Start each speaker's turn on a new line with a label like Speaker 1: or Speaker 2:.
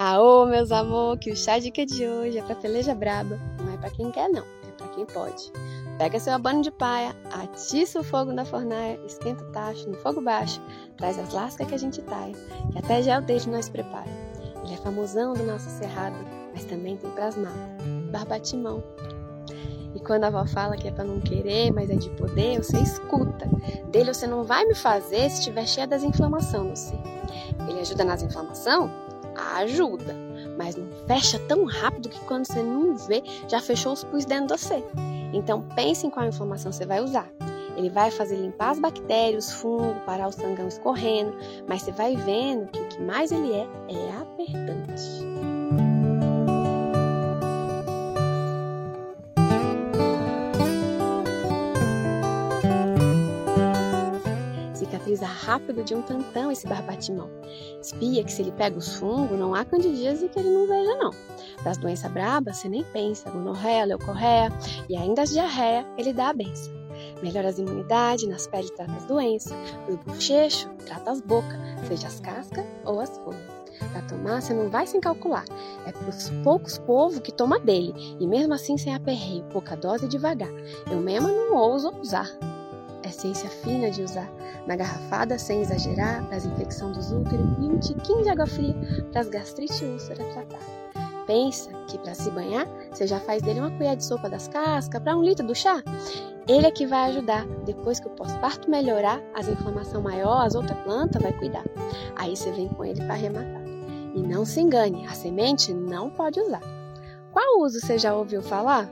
Speaker 1: Aô, meus amor, que o chá dica de hoje é pra peleja braba. Não é pra quem quer, não. É pra quem pode. Pega seu abano de paia, atiça o fogo na fornalha, esquenta o tacho no fogo baixo, traz as lascas que a gente taia, que até gel desde nós prepara. Ele é famosão do nosso cerrado, mas também tem pras matas. Barbatimão. E quando a avó fala que é pra não querer, mas é de poder, você escuta. Dele você não vai me fazer se estiver cheia das inflamação no ser. Ele ajuda nas inflamação? Ajuda. Mas não fecha tão rápido que quando você não vê, já fechou os pus dentro de você. Então pense em qual informação você vai usar. Ele vai fazer limpar as bactérias, os fungos, parar o sangão escorrendo, mas você vai vendo que o que mais ele é é apertante. Cicatriza rápido de um tantão esse barbatimão. Espia que se ele pega os fungos, não há candidíase que ele não veja não. Das doenças brabas, você nem pensa, gonorreia, leucorreia e ainda as diarreia, ele dá a benção. Melhora as imunidades, nas peles trata as doenças, no bochecho trata as bocas, seja as cascas ou as folhas. Para tomar, você não vai sem calcular. É pros poucos povos que toma dele, e mesmo assim sem aperreio, pouca dose e devagar. Eu mesma não ouso usar essência fina de usar, na garrafada sem exagerar, para as infecções dos úteros e um tiquinho de água fria para as gastrite e úlcera tratar. Pensa que para se banhar, você já faz dele uma colher de sopa das cascas para um litro do chá? Ele é que vai ajudar. Depois que o pós-parto melhorar, as inflamação maior, as outras plantas vai cuidar. Aí você vem com ele para arrematar. E não se engane, a semente não pode usar. Qual uso você já ouviu falar?